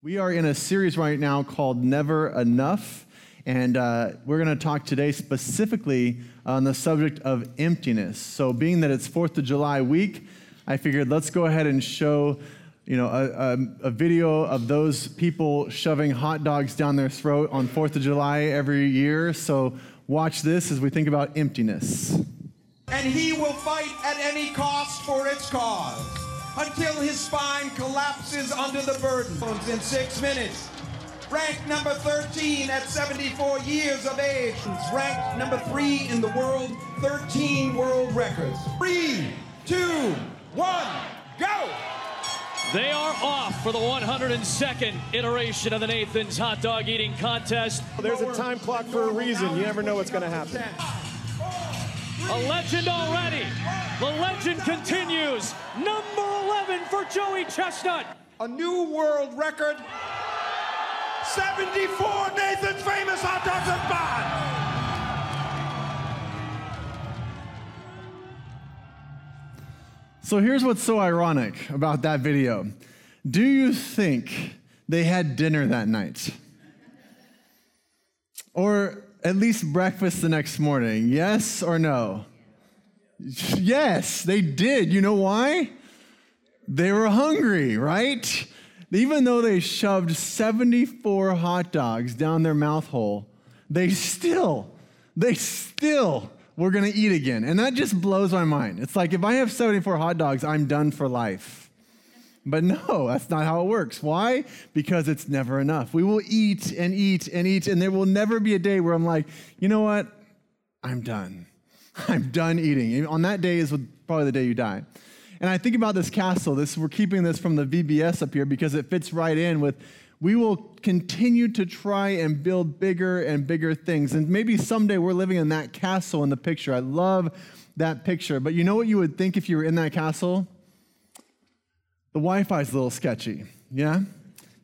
We are in a series right now called Never Enough, and uh, we're going to talk today specifically on the subject of emptiness. So, being that it's 4th of July week, I figured let's go ahead and show you know, a, a, a, video of those people shoving hot dogs down their throat on 4th of July every year. So, watch this as we think about emptiness. And he will fight at any cost for its cause until his spine collapses under the burden. In six minutes. Ranked number 13 at 74 years of age. Ranked number three in the world, 13 world records. Three, two, one, go! They are off for the 102nd iteration of the Nathan's Hot Dog Eating Contest. There's a time clock for a reason. You never know what's going to happen. A legend already. The legend continues. Number 11 for Joey Chestnut. A new world record. 74 Nathan's famous hot dogs and bun. So here's what's so ironic about that video. Do you think they had dinner that night? Or at least breakfast the next morning? Yes or no? Yes, they did. You know why? They were hungry, right? Even though they shoved 74 hot dogs down their mouth hole, they still, they still were gonna eat again. And that just blows my mind. It's like if I have 74 hot dogs, I'm done for life. But no, that's not how it works. Why? Because it's never enough. We will eat and eat and eat, and there will never be a day where I'm like, you know what? I'm done. I'm done eating. On that day is probably the day you die. And I think about this castle. This we're keeping this from the VBS up here because it fits right in with we will continue to try and build bigger and bigger things. And maybe someday we're living in that castle in the picture. I love that picture. But you know what you would think if you were in that castle? The Wi Fi's a little sketchy, yeah?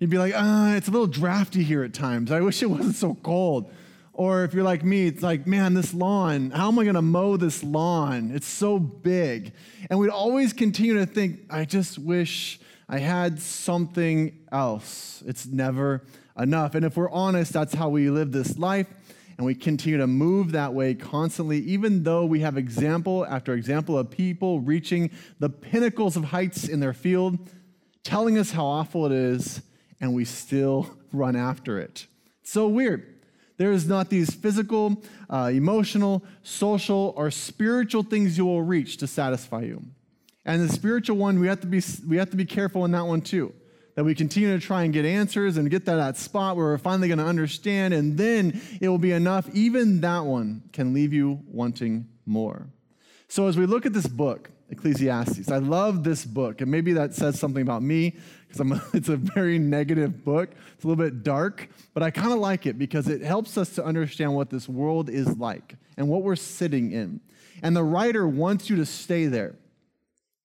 You'd be like, ah, it's a little drafty here at times. I wish it wasn't so cold. Or if you're like me, it's like, man, this lawn, how am I gonna mow this lawn? It's so big. And we'd always continue to think, I just wish I had something else. It's never enough. And if we're honest, that's how we live this life. And we continue to move that way constantly, even though we have example after example of people reaching the pinnacles of heights in their field, telling us how awful it is, and we still run after it. so weird. There is not these physical, uh, emotional, social, or spiritual things you will reach to satisfy you. And the spiritual one, we have to be, we have to be careful in that one too that we continue to try and get answers and get that at spot where we're finally going to understand, and then it will be enough. Even that one can leave you wanting more. So, as we look at this book, Ecclesiastes, I love this book, and maybe that says something about me because it's a very negative book. It's a little bit dark, but I kind of like it because it helps us to understand what this world is like and what we're sitting in. And the writer wants you to stay there.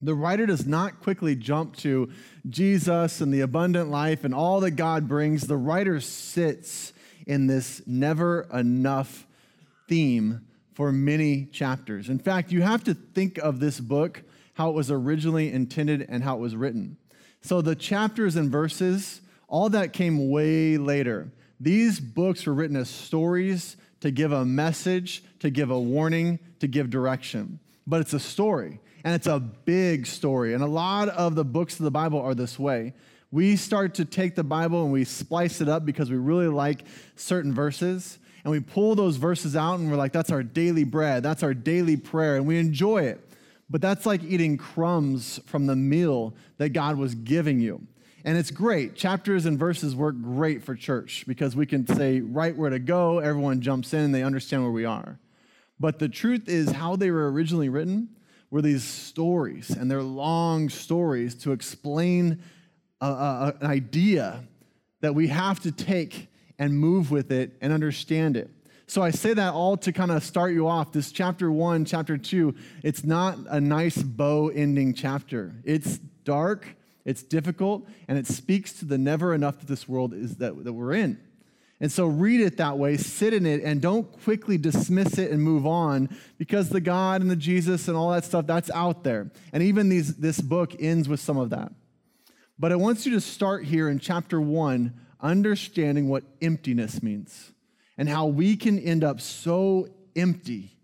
The writer does not quickly jump to Jesus and the abundant life and all that God brings. The writer sits in this never enough theme for many chapters. In fact, you have to think of this book how it was originally intended and how it was written. So the chapters and verses, all that came way later. These books were written as stories to give a message, to give a warning, to give direction. But it's a story and it's a big story. And a lot of the books of the Bible are this way. We start to take the Bible and we splice it up because we really like certain verses. And we pull those verses out and we're like, that's our daily bread, that's our daily prayer, and we enjoy it. But that's like eating crumbs from the meal that God was giving you. And it's great. Chapters and verses work great for church because we can say right where to go, everyone jumps in, and they understand where we are. But the truth is, how they were originally written were these stories, and they're long stories to explain a, a, an idea that we have to take and move with it and understand it. So I say that all to kind of start you off. This chapter one, chapter two, it's not a nice bow ending chapter. It's dark, it's difficult, and it speaks to the never enough that this world is that, that we're in. And so read it that way, sit in it, and don't quickly dismiss it and move on because the God and the Jesus and all that stuff, that's out there. And even these, this book ends with some of that. But I want you to start here in chapter one, understanding what emptiness means and how we can end up so empty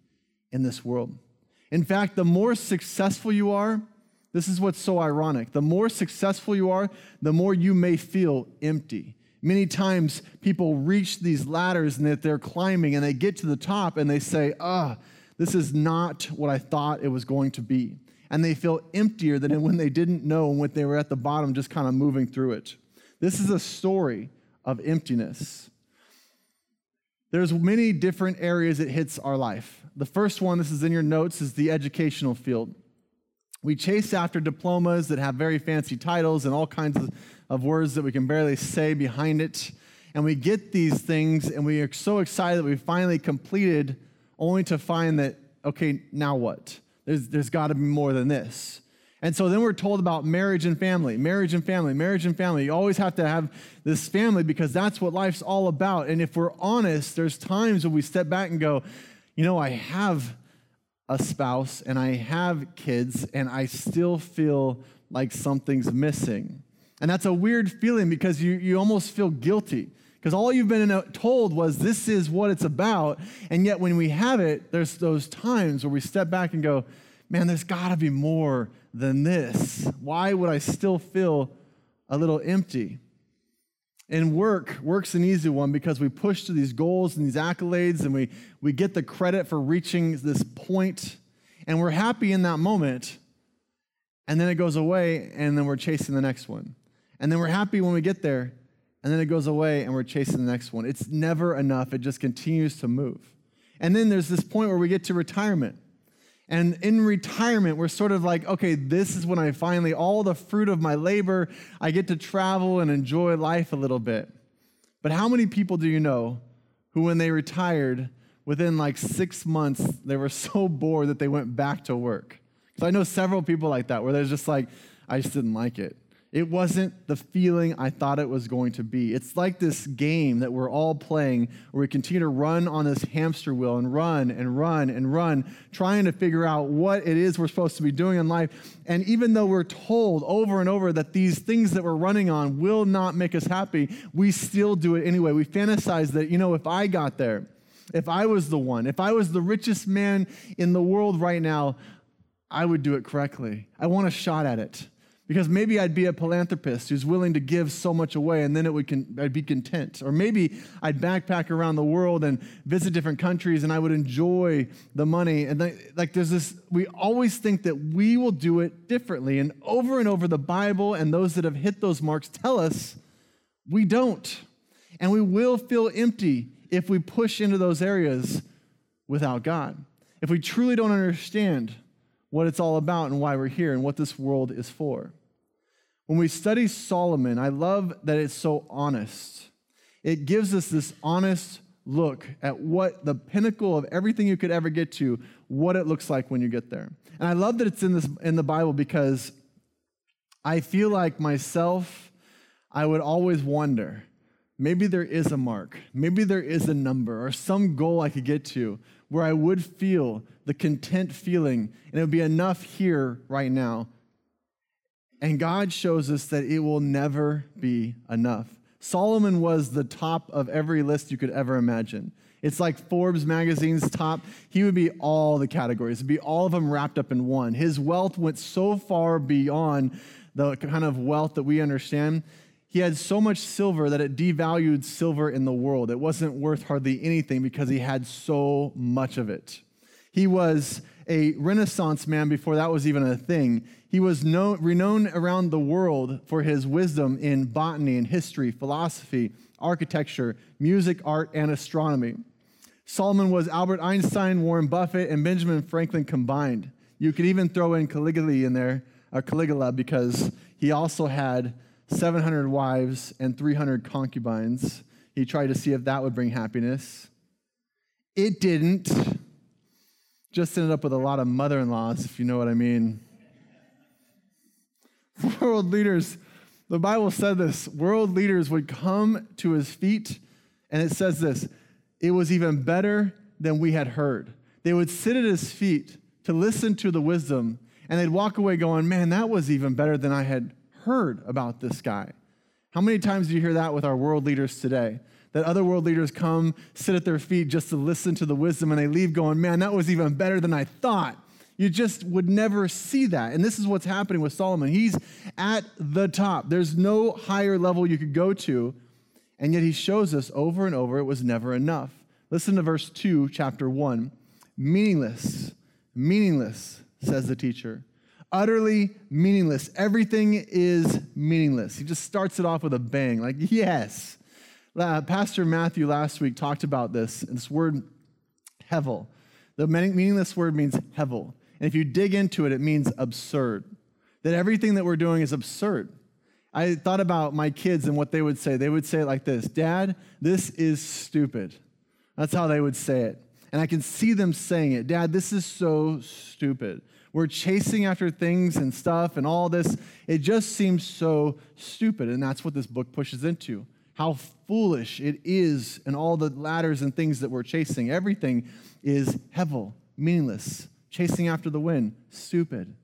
in this world. In fact, the more successful you are, this is what's so ironic. The more successful you are, the more you may feel empty. Many times people reach these ladders and that they're climbing and they get to the top and they say, ah, this is not what I thought it was going to be. And they feel emptier than when they didn't know and when they were at the bottom, just kind of moving through it. This is a story of emptiness. There's many different areas it hits our life. The first one, this is in your notes, is the educational field. We chase after diplomas that have very fancy titles and all kinds of, of words that we can barely say behind it. And we get these things and we are so excited that we finally completed, only to find that, okay, now what? There's, there's got to be more than this. And so then we're told about marriage and family, marriage and family, marriage and family. You always have to have this family because that's what life's all about. And if we're honest, there's times when we step back and go, you know, I have a spouse and I have kids and I still feel like something's missing. And that's a weird feeling because you, you almost feel guilty because all you've been uh, told was this is what it's about. And yet when we have it, there's those times where we step back and go, man, there's got to be more than this. Why would I still feel a little empty? And work, work's an easy one because we push to these goals and these accolades and we, we get the credit for reaching this point and we're happy in that moment. And then it goes away and then we're chasing the next one. And then we're happy when we get there and then it goes away and we're chasing the next one. It's never enough, it just continues to move. And then there's this point where we get to retirement. And in retirement, we're sort of like, okay, this is when I finally, all the fruit of my labor, I get to travel and enjoy life a little bit. But how many people do you know who, when they retired, within like six months, they were so bored that they went back to work? Because I know several people like that, where they're just like, I just didn't like it. It wasn't the feeling I thought it was going to be. It's like this game that we're all playing where we continue to run on this hamster wheel and run and run and run, trying to figure out what it is we're supposed to be doing in life. And even though we're told over and over that these things that we're running on will not make us happy, we still do it anyway. We fantasize that, you know, if I got there, if I was the one, if I was the richest man in the world right now, I would do it correctly. I want a shot at it. Because maybe I'd be a philanthropist who's willing to give so much away and then it would con- I'd be content. Or maybe I'd backpack around the world and visit different countries and I would enjoy the money. And like there's this, we always think that we will do it differently. And over and over, the Bible and those that have hit those marks tell us we don't. And we will feel empty if we push into those areas without God. If we truly don't understand what it's all about and why we're here and what this world is for. When we study Solomon, I love that it's so honest. It gives us this honest look at what the pinnacle of everything you could ever get to, what it looks like when you get there. And I love that it's in this in the Bible because I feel like myself, I would always wonder, maybe there is a mark, maybe there is a number or some goal I could get to where I would feel the content feeling and it would be enough here right now and God shows us that it will never be enough. Solomon was the top of every list you could ever imagine. It's like Forbes magazine's top. He would be all the categories, It'd be all of them wrapped up in one. His wealth went so far beyond the kind of wealth that we understand. He had so much silver that it devalued silver in the world. It wasn't worth hardly anything because he had so much of it. He was a Renaissance man before that was even a thing. He was known, renowned around the world for his wisdom in botany and history, philosophy, architecture, music, art, and astronomy. Solomon was Albert Einstein, Warren Buffett, and Benjamin Franklin combined. You could even throw in Caligula in there, or Caligula, because he also had 700 wives and 300 concubines. He tried to see if that would bring happiness. It didn't. Just ended up with a lot of mother in laws, if you know what I mean. World leaders, the Bible said this world leaders would come to his feet, and it says this it was even better than we had heard. They would sit at his feet to listen to the wisdom, and they'd walk away going, Man, that was even better than I had heard about this guy. How many times do you hear that with our world leaders today? That other world leaders come, sit at their feet just to listen to the wisdom, and they leave going, Man, that was even better than I thought. You just would never see that. And this is what's happening with Solomon. He's at the top, there's no higher level you could go to. And yet he shows us over and over it was never enough. Listen to verse 2, chapter 1. Meaningless, meaningless, says the teacher. Utterly meaningless. Everything is meaningless. He just starts it off with a bang, like, yes. Uh, Pastor Matthew last week talked about this, this word hevel. The meaningless word means hevel. And if you dig into it, it means absurd. That everything that we're doing is absurd. I thought about my kids and what they would say. They would say it like this Dad, this is stupid. That's how they would say it. And I can see them saying it Dad, this is so stupid. We're chasing after things and stuff and all this. It just seems so stupid. And that's what this book pushes into how foolish it is and all the ladders and things that we're chasing. Everything is hevel, meaningless, chasing after the wind, stupid.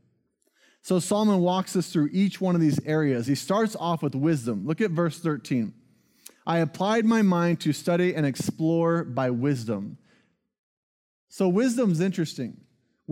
So Solomon walks us through each one of these areas. He starts off with wisdom. Look at verse 13. I applied my mind to study and explore by wisdom. So wisdom's interesting.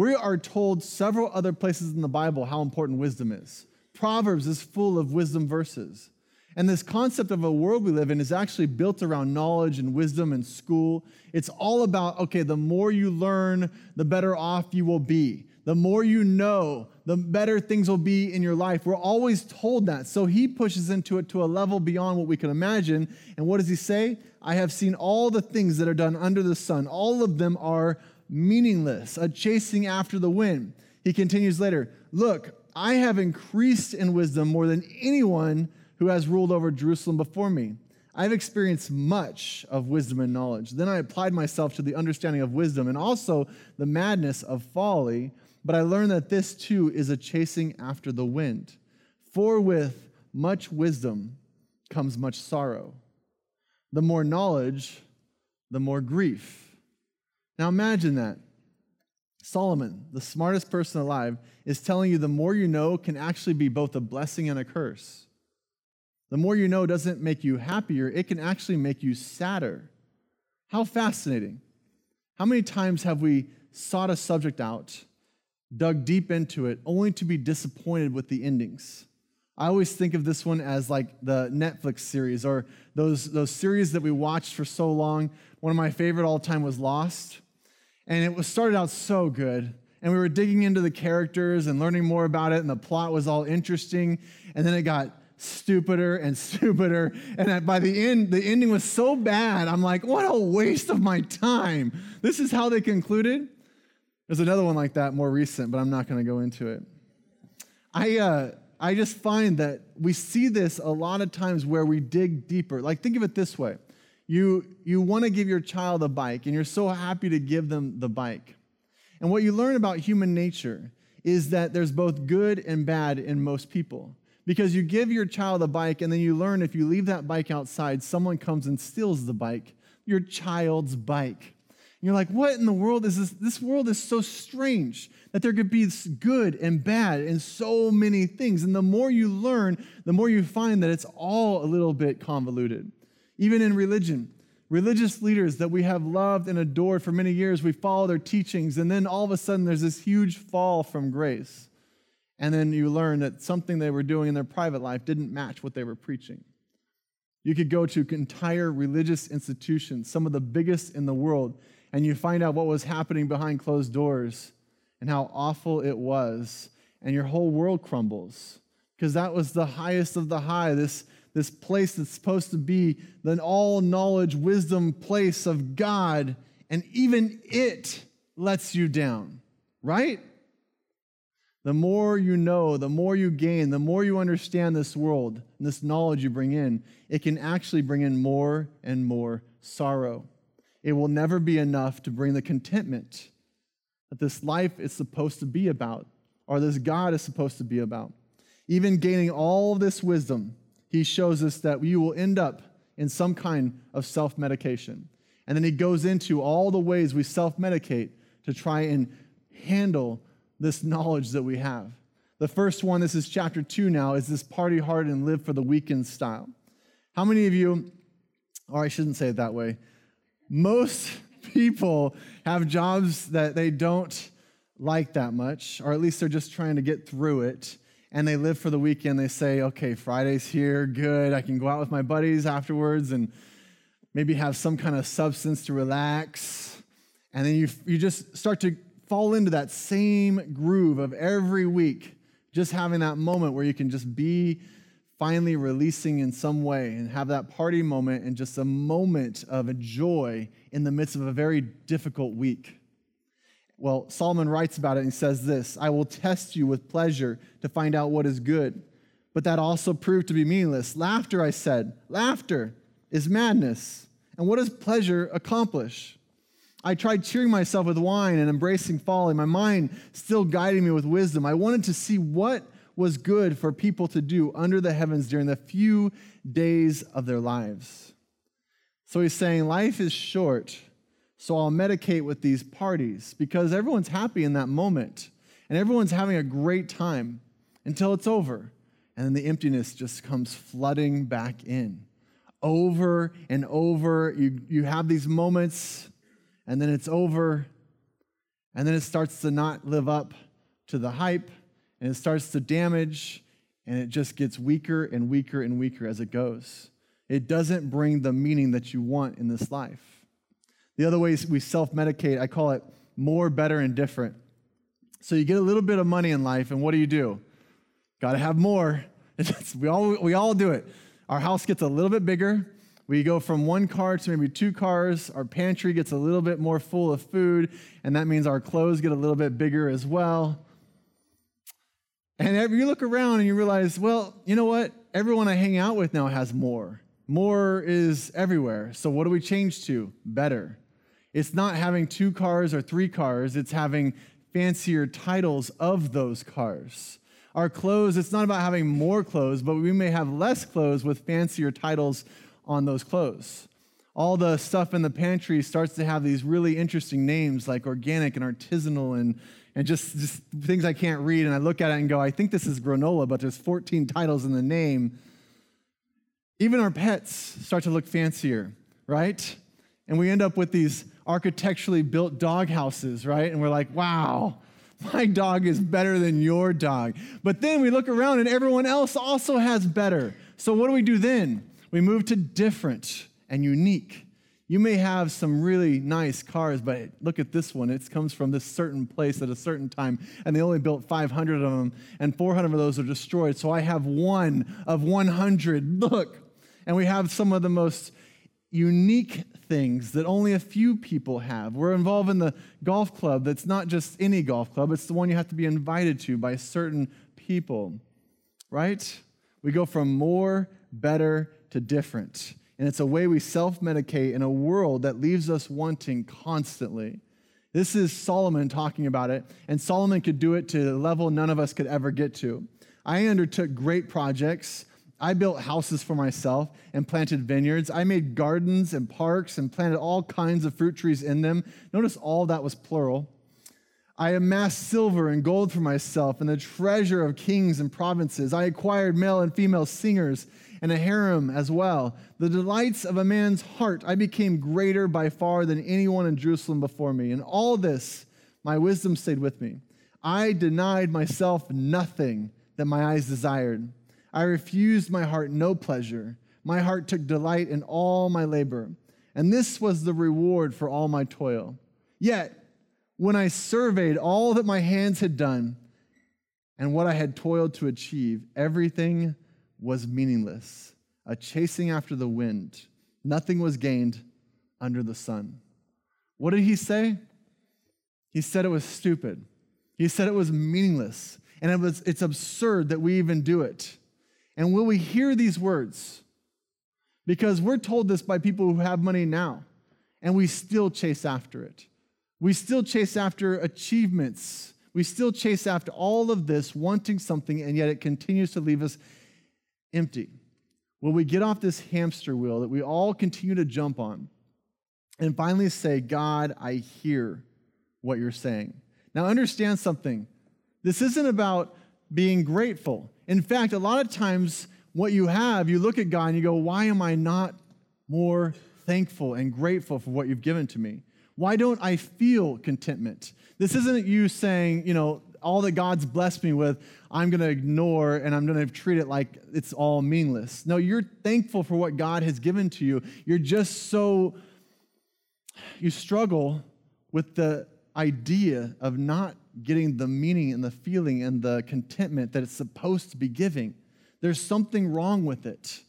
We are told several other places in the Bible how important wisdom is. Proverbs is full of wisdom verses. And this concept of a world we live in is actually built around knowledge and wisdom and school. It's all about, okay, the more you learn, the better off you will be. The more you know, the better things will be in your life. We're always told that. So he pushes into it to a level beyond what we can imagine. And what does he say? I have seen all the things that are done under the sun. All of them are meaningless, a chasing after the wind. He continues later Look, I have increased in wisdom more than anyone who has ruled over Jerusalem before me. I've experienced much of wisdom and knowledge. Then I applied myself to the understanding of wisdom and also the madness of folly, but I learned that this too is a chasing after the wind. For with much wisdom comes much sorrow. The more knowledge, the more grief. Now imagine that. Solomon, the smartest person alive, is telling you the more you know can actually be both a blessing and a curse. The more you know doesn't make you happier, it can actually make you sadder. How fascinating. How many times have we sought a subject out, dug deep into it, only to be disappointed with the endings? I always think of this one as like the Netflix series or those, those series that we watched for so long. One of my favorite all time was Lost. And it was started out so good. And we were digging into the characters and learning more about it, and the plot was all interesting. And then it got stupider and stupider. And by the end, the ending was so bad. I'm like, what a waste of my time. This is how they concluded. There's another one like that more recent, but I'm not going to go into it. I, uh, I just find that we see this a lot of times where we dig deeper. Like, think of it this way you, you want to give your child a bike, and you're so happy to give them the bike. And what you learn about human nature is that there's both good and bad in most people. Because you give your child a bike, and then you learn if you leave that bike outside, someone comes and steals the bike, your child's bike. And you're like, what in the world is this? This world is so strange that there could be good and bad in so many things. And the more you learn, the more you find that it's all a little bit convoluted. Even in religion, religious leaders that we have loved and adored for many years, we follow their teachings, and then all of a sudden there's this huge fall from grace. And then you learn that something they were doing in their private life didn't match what they were preaching. You could go to entire religious institutions, some of the biggest in the world, and you find out what was happening behind closed doors and how awful it was, and your whole world crumbles because that was the highest of the high, this, this place that's supposed to be the all knowledge, wisdom place of God, and even it lets you down, right? The more you know, the more you gain, the more you understand this world and this knowledge you bring in, it can actually bring in more and more sorrow. It will never be enough to bring the contentment that this life is supposed to be about, or this God is supposed to be about. Even gaining all this wisdom, he shows us that you will end up in some kind of self medication. And then he goes into all the ways we self medicate to try and handle this knowledge that we have. The first one, this is chapter two now, is this party hard and live for the weekend style. How many of you, or I shouldn't say it that way, most people have jobs that they don't like that much, or at least they're just trying to get through it. And they live for the weekend. They say, okay, Friday's here, good. I can go out with my buddies afterwards and maybe have some kind of substance to relax. And then you, you just start to fall into that same groove of every week, just having that moment where you can just be finally releasing in some way and have that party moment and just a moment of joy in the midst of a very difficult week. Well, Solomon writes about it and he says this I will test you with pleasure to find out what is good. But that also proved to be meaningless. Laughter, I said, laughter is madness. And what does pleasure accomplish? I tried cheering myself with wine and embracing folly, my mind still guiding me with wisdom. I wanted to see what was good for people to do under the heavens during the few days of their lives. So he's saying life is short, so I'll medicate with these parties because everyone's happy in that moment and everyone's having a great time until it's over. And then the emptiness just comes flooding back in. Over and over, you, you have these moments, and then it's over, and then it starts to not live up to the hype, and it starts to damage, and it just gets weaker and weaker and weaker as it goes. It doesn't bring the meaning that you want in this life. The other ways we self medicate, I call it more, better, and different. So you get a little bit of money in life, and what do you do? Got to have more. we, all, we all do it. Our house gets a little bit bigger. We go from one car to maybe two cars. Our pantry gets a little bit more full of food, and that means our clothes get a little bit bigger as well. And you look around and you realize, well, you know what? Everyone I hang out with now has more. More is everywhere. So what do we change to? Better. It's not having two cars or three cars, it's having fancier titles of those cars. Our clothes, it's not about having more clothes, but we may have less clothes with fancier titles on those clothes. All the stuff in the pantry starts to have these really interesting names like organic and artisanal and and just, just things I can't read. And I look at it and go, I think this is granola, but there's 14 titles in the name. Even our pets start to look fancier, right? And we end up with these architecturally built dog houses, right? And we're like, wow, my dog is better than your dog. But then we look around and everyone else also has better. So what do we do then? We move to different and unique. You may have some really nice cars, but look at this one. It comes from this certain place at a certain time, and they only built 500 of them, and 400 of those are destroyed. So I have one of 100. Look. And we have some of the most unique things that only a few people have. We're involved in the golf club that's not just any golf club, it's the one you have to be invited to by certain people, right? We go from more, better to different. And it's a way we self medicate in a world that leaves us wanting constantly. This is Solomon talking about it, and Solomon could do it to a level none of us could ever get to. I undertook great projects. I built houses for myself and planted vineyards. I made gardens and parks and planted all kinds of fruit trees in them. Notice all that was plural. I amassed silver and gold for myself and the treasure of kings and provinces. I acquired male and female singers and a harem as well. The delights of a man's heart, I became greater by far than anyone in Jerusalem before me. And all this, my wisdom stayed with me. I denied myself nothing that my eyes desired. I refused my heart no pleasure. My heart took delight in all my labor. And this was the reward for all my toil. Yet, when I surveyed all that my hands had done and what I had toiled to achieve, everything was meaningless, a chasing after the wind. Nothing was gained under the sun. What did he say? He said it was stupid. He said it was meaningless. And it was, it's absurd that we even do it. And will we hear these words? Because we're told this by people who have money now, and we still chase after it. We still chase after achievements. We still chase after all of this, wanting something, and yet it continues to leave us empty? Will we get off this hamster wheel that we all continue to jump on and finally say, God, I hear what you're saying? Now, understand something. This isn't about being grateful. In fact, a lot of times, what you have, you look at God and you go, Why am I not more thankful and grateful for what you've given to me? Why don't I feel contentment? This isn't you saying, you know, all that God's blessed me with, I'm going to ignore and I'm going to treat it like it's all meaningless. No, you're thankful for what God has given to you. You're just so, you struggle with the idea of not getting the meaning and the feeling and the contentment that it's supposed to be giving. There's something wrong with it.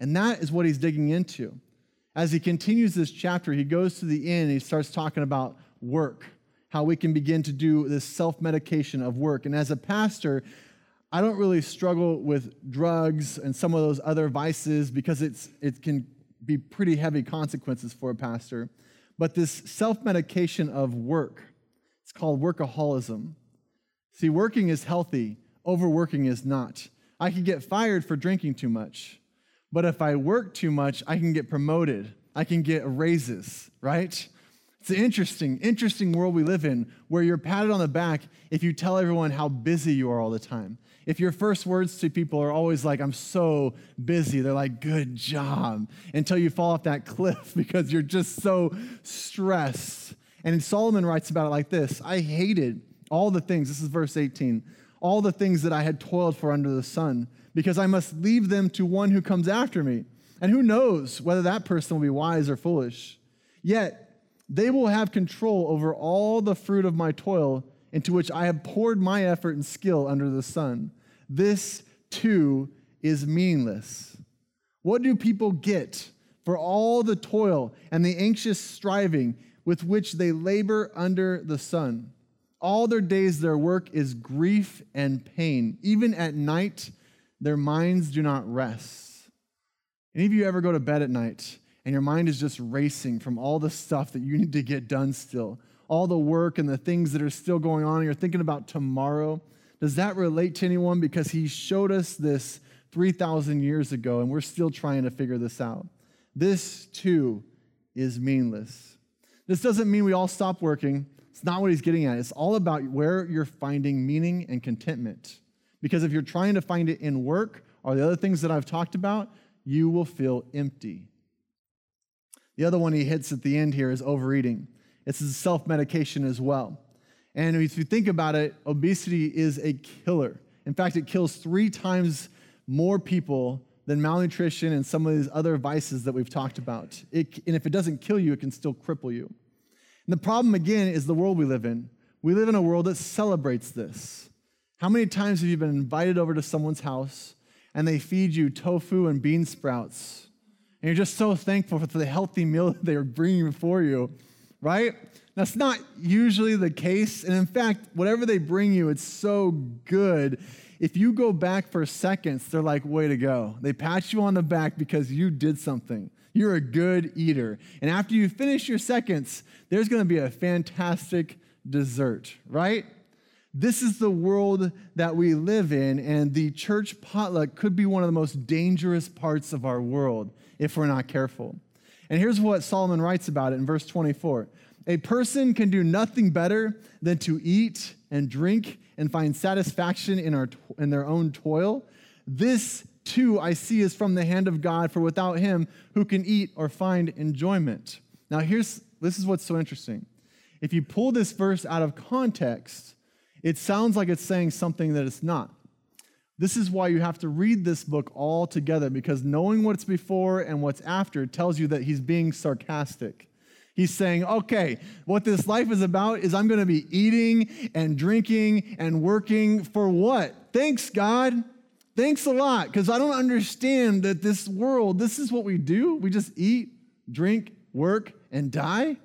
And that is what he's digging into. As he continues this chapter, he goes to the end and he starts talking about work, how we can begin to do this self medication of work. And as a pastor, I don't really struggle with drugs and some of those other vices because it's, it can be pretty heavy consequences for a pastor. But this self medication of work, called workaholism. See, working is healthy, overworking is not. I can get fired for drinking too much, but if I work too much, I can get promoted, I can get raises, right? It's an interesting, interesting world we live in where you're patted on the back if you tell everyone how busy you are all the time. If your first words to people are always like, I'm so busy, they're like, good job, until you fall off that cliff because you're just so stressed. And Solomon writes about it like this I hated all the things, this is verse 18, all the things that I had toiled for under the sun, because I must leave them to one who comes after me. And who knows whether that person will be wise or foolish. Yet, they will have control over all the fruit of my toil into which I have poured my effort and skill under the sun. This too is meaningless. What do people get for all the toil and the anxious striving with which they labor under the sun? All their days, their work is grief and pain. Even at night, their minds do not rest. Any of you ever go to bed at night and your mind is just racing from all the stuff that you need to get done still, all the work and the things that are still going on, and you're thinking about tomorrow. Does that relate to anyone? Because he showed us this 3,000 years ago, and we're still trying to figure this out. This too is meaningless. This doesn't mean we all stop working. It's not what he's getting at. It's all about where you're finding meaning and contentment. Because if you're trying to find it in work or the other things that I've talked about, you will feel empty. The other one he hits at the end here is overeating. It's a self medication as well. And if you think about it, obesity is a killer. In fact, it kills three times more people than malnutrition and some of these other vices that we've talked about. It, and if it doesn't kill you, it can still cripple you. And the problem, again, is the world we live in. We live in a world that celebrates this. How many times have you been invited over to someone's house and they feed you tofu and bean sprouts? And you're just so thankful for the healthy meal that they're bringing before you, right? That's not usually the case. And in fact, whatever they bring you, it's so good. If you go back for seconds, they're like, way to go. They pat you on the back because you did something. You're a good eater. And after you finish your seconds, there's going to be a fantastic dessert, right? This is the world that we live in, and the church potluck could be one of the most dangerous parts of our world if we're not careful. And here's what Solomon writes about it in verse 24 A person can do nothing better than to eat and drink and find satisfaction in, our, in their own toil. This too I see is from the hand of God, for without him, who can eat or find enjoyment? Now, here's this is what's so interesting. If you pull this verse out of context, it sounds like it's saying something that it's not. This is why you have to read this book all together because knowing what's before and what's after tells you that he's being sarcastic. He's saying, okay, what this life is about is I'm going to be eating and drinking and working for what? Thanks, God. Thanks a lot because I don't understand that this world, this is what we do. We just eat, drink, work, and die.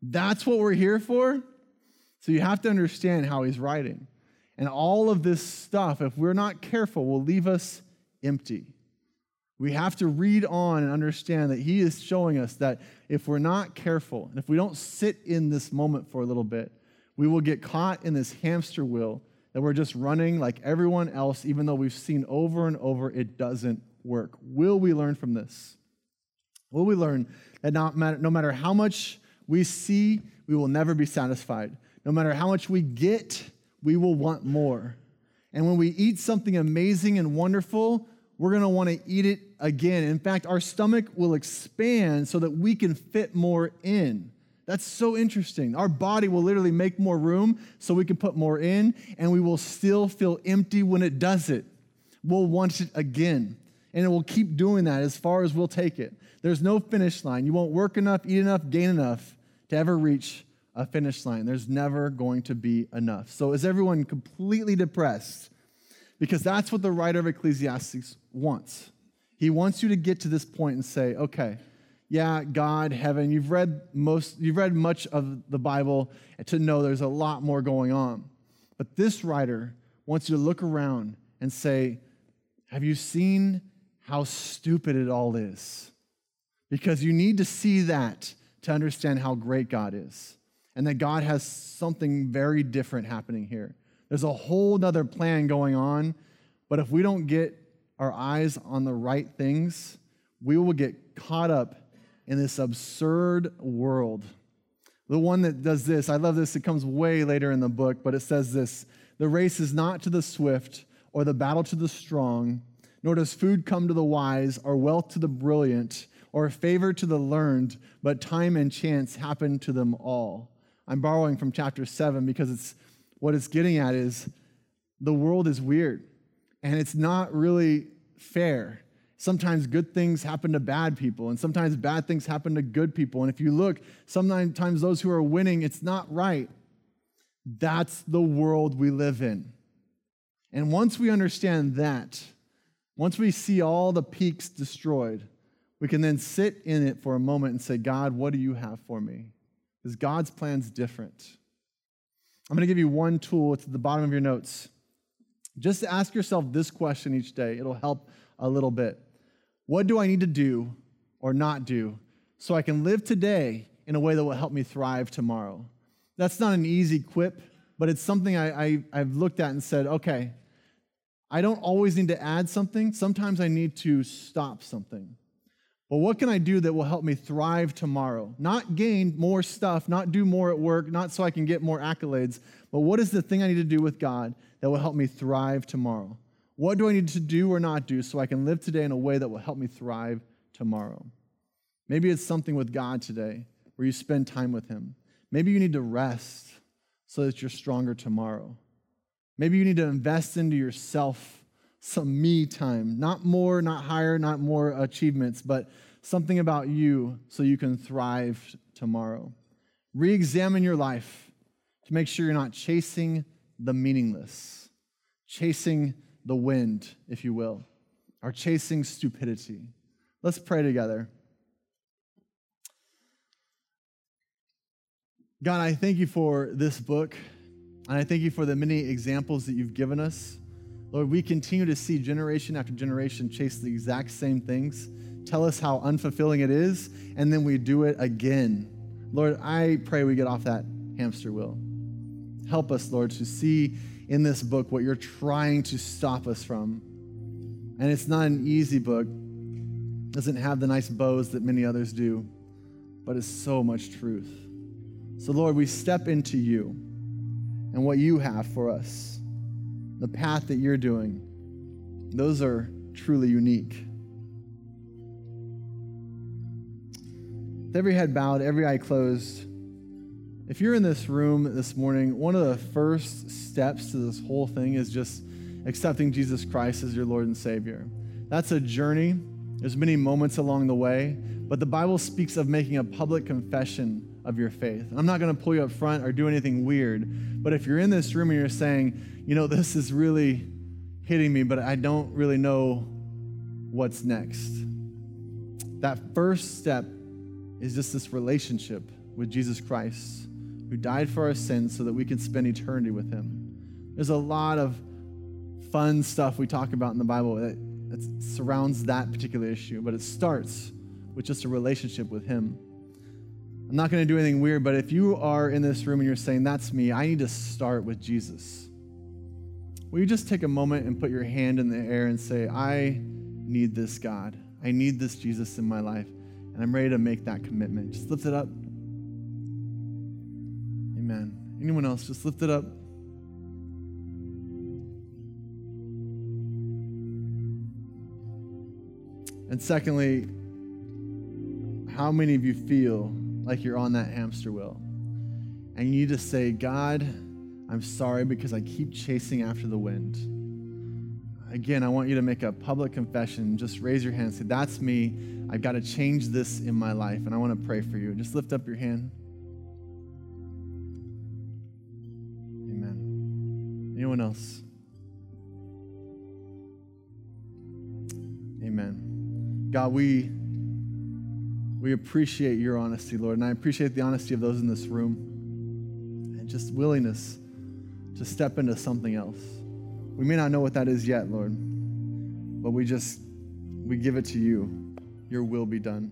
That's what we're here for. So you have to understand how he's writing. And all of this stuff, if we're not careful, will leave us empty. We have to read on and understand that He is showing us that if we're not careful, and if we don't sit in this moment for a little bit, we will get caught in this hamster wheel that we're just running like everyone else, even though we've seen over and over it doesn't work. Will we learn from this? Will we learn that not matter, no matter how much we see, we will never be satisfied? No matter how much we get, we will want more. And when we eat something amazing and wonderful, we're going to want to eat it again. In fact, our stomach will expand so that we can fit more in. That's so interesting. Our body will literally make more room so we can put more in, and we will still feel empty when it does it. We'll want it again, and it will keep doing that as far as we'll take it. There's no finish line. You won't work enough, eat enough, gain enough to ever reach a finish line. There's never going to be enough. So, is everyone completely depressed? Because that's what the writer of Ecclesiastes wants. He wants you to get to this point and say, okay, yeah, God, heaven, you've read most, you've read much of the Bible to know there's a lot more going on. But this writer wants you to look around and say, have you seen how stupid it all is? Because you need to see that to understand how great God is and that God has something very different happening here. There's a whole other plan going on, but if we don't get our eyes on the right things, we will get caught up in this absurd world. The one that does this, I love this, it comes way later in the book, but it says this The race is not to the swift or the battle to the strong, nor does food come to the wise or wealth to the brilliant or favor to the learned, but time and chance happen to them all. I'm borrowing from chapter 7 because it's what it's getting at is the world is weird and it's not really fair. Sometimes good things happen to bad people, and sometimes bad things happen to good people. And if you look, sometimes those who are winning, it's not right. That's the world we live in. And once we understand that, once we see all the peaks destroyed, we can then sit in it for a moment and say, God, what do you have for me? Because God's plan's different. I'm going to give you one tool. It's at the bottom of your notes. Just ask yourself this question each day. It'll help a little bit. What do I need to do or not do so I can live today in a way that will help me thrive tomorrow? That's not an easy quip, but it's something I, I, have looked at and said, okay, I don't always need to add something. Sometimes I need to stop something. But what can I do that will help me thrive tomorrow? Not gain more stuff, not do more at work, not so I can get more accolades, but what is the thing I need to do with God that will help me thrive tomorrow? What do I need to do or not do so I can live today in a way that will help me thrive tomorrow? Maybe it's something with God today where you spend time with Him. Maybe you need to rest so that you're stronger tomorrow. Maybe you need to invest into yourself some me time. Not more, not higher, not more achievements, but something about you so you can thrive tomorrow. Re examine your life to make sure you're not chasing the meaningless, chasing the wind, if you will, or chasing stupidity. Let's pray together. God, I thank you for this book, and I thank you for the many examples that you've given us. Lord, we continue to see generation after generation chase the exact same things, tell us how unfulfilling it is, and then we do it again. Lord, I pray we get off that hamster wheel. Help us, Lord, to see in this book what you're trying to stop us from. And it's not an easy book. It doesn't have the nice bows that many others do, but it's so much truth. So, Lord, we step into you and what you have for us, the path that you're doing. Those are truly unique. With every head bowed, every eye closed, if you're in this room this morning, one of the first steps to this whole thing is just accepting Jesus Christ as your Lord and Savior. That's a journey. There's many moments along the way, but the Bible speaks of making a public confession of your faith. I'm not going to pull you up front or do anything weird, but if you're in this room and you're saying, you know, this is really hitting me, but I don't really know what's next. That first step is just this relationship with Jesus Christ who died for our sins so that we could spend eternity with him. There's a lot of fun stuff we talk about in the Bible that, that surrounds that particular issue, but it starts with just a relationship with him. I'm not going to do anything weird, but if you are in this room and you're saying, That's me, I need to start with Jesus, will you just take a moment and put your hand in the air and say, I need this God? I need this Jesus in my life, and I'm ready to make that commitment. Just lift it up. Amen. Anyone else, just lift it up. And secondly, how many of you feel like you're on that hamster wheel? And you need to say, God, I'm sorry because I keep chasing after the wind. Again, I want you to make a public confession. Just raise your hand. Say, That's me. I've got to change this in my life. And I want to pray for you. Just lift up your hand. Amen. Anyone else? Amen. God, we we appreciate your honesty, Lord, and I appreciate the honesty of those in this room and just willingness to step into something else. We may not know what that is yet, Lord, but we just we give it to you. Your will be done.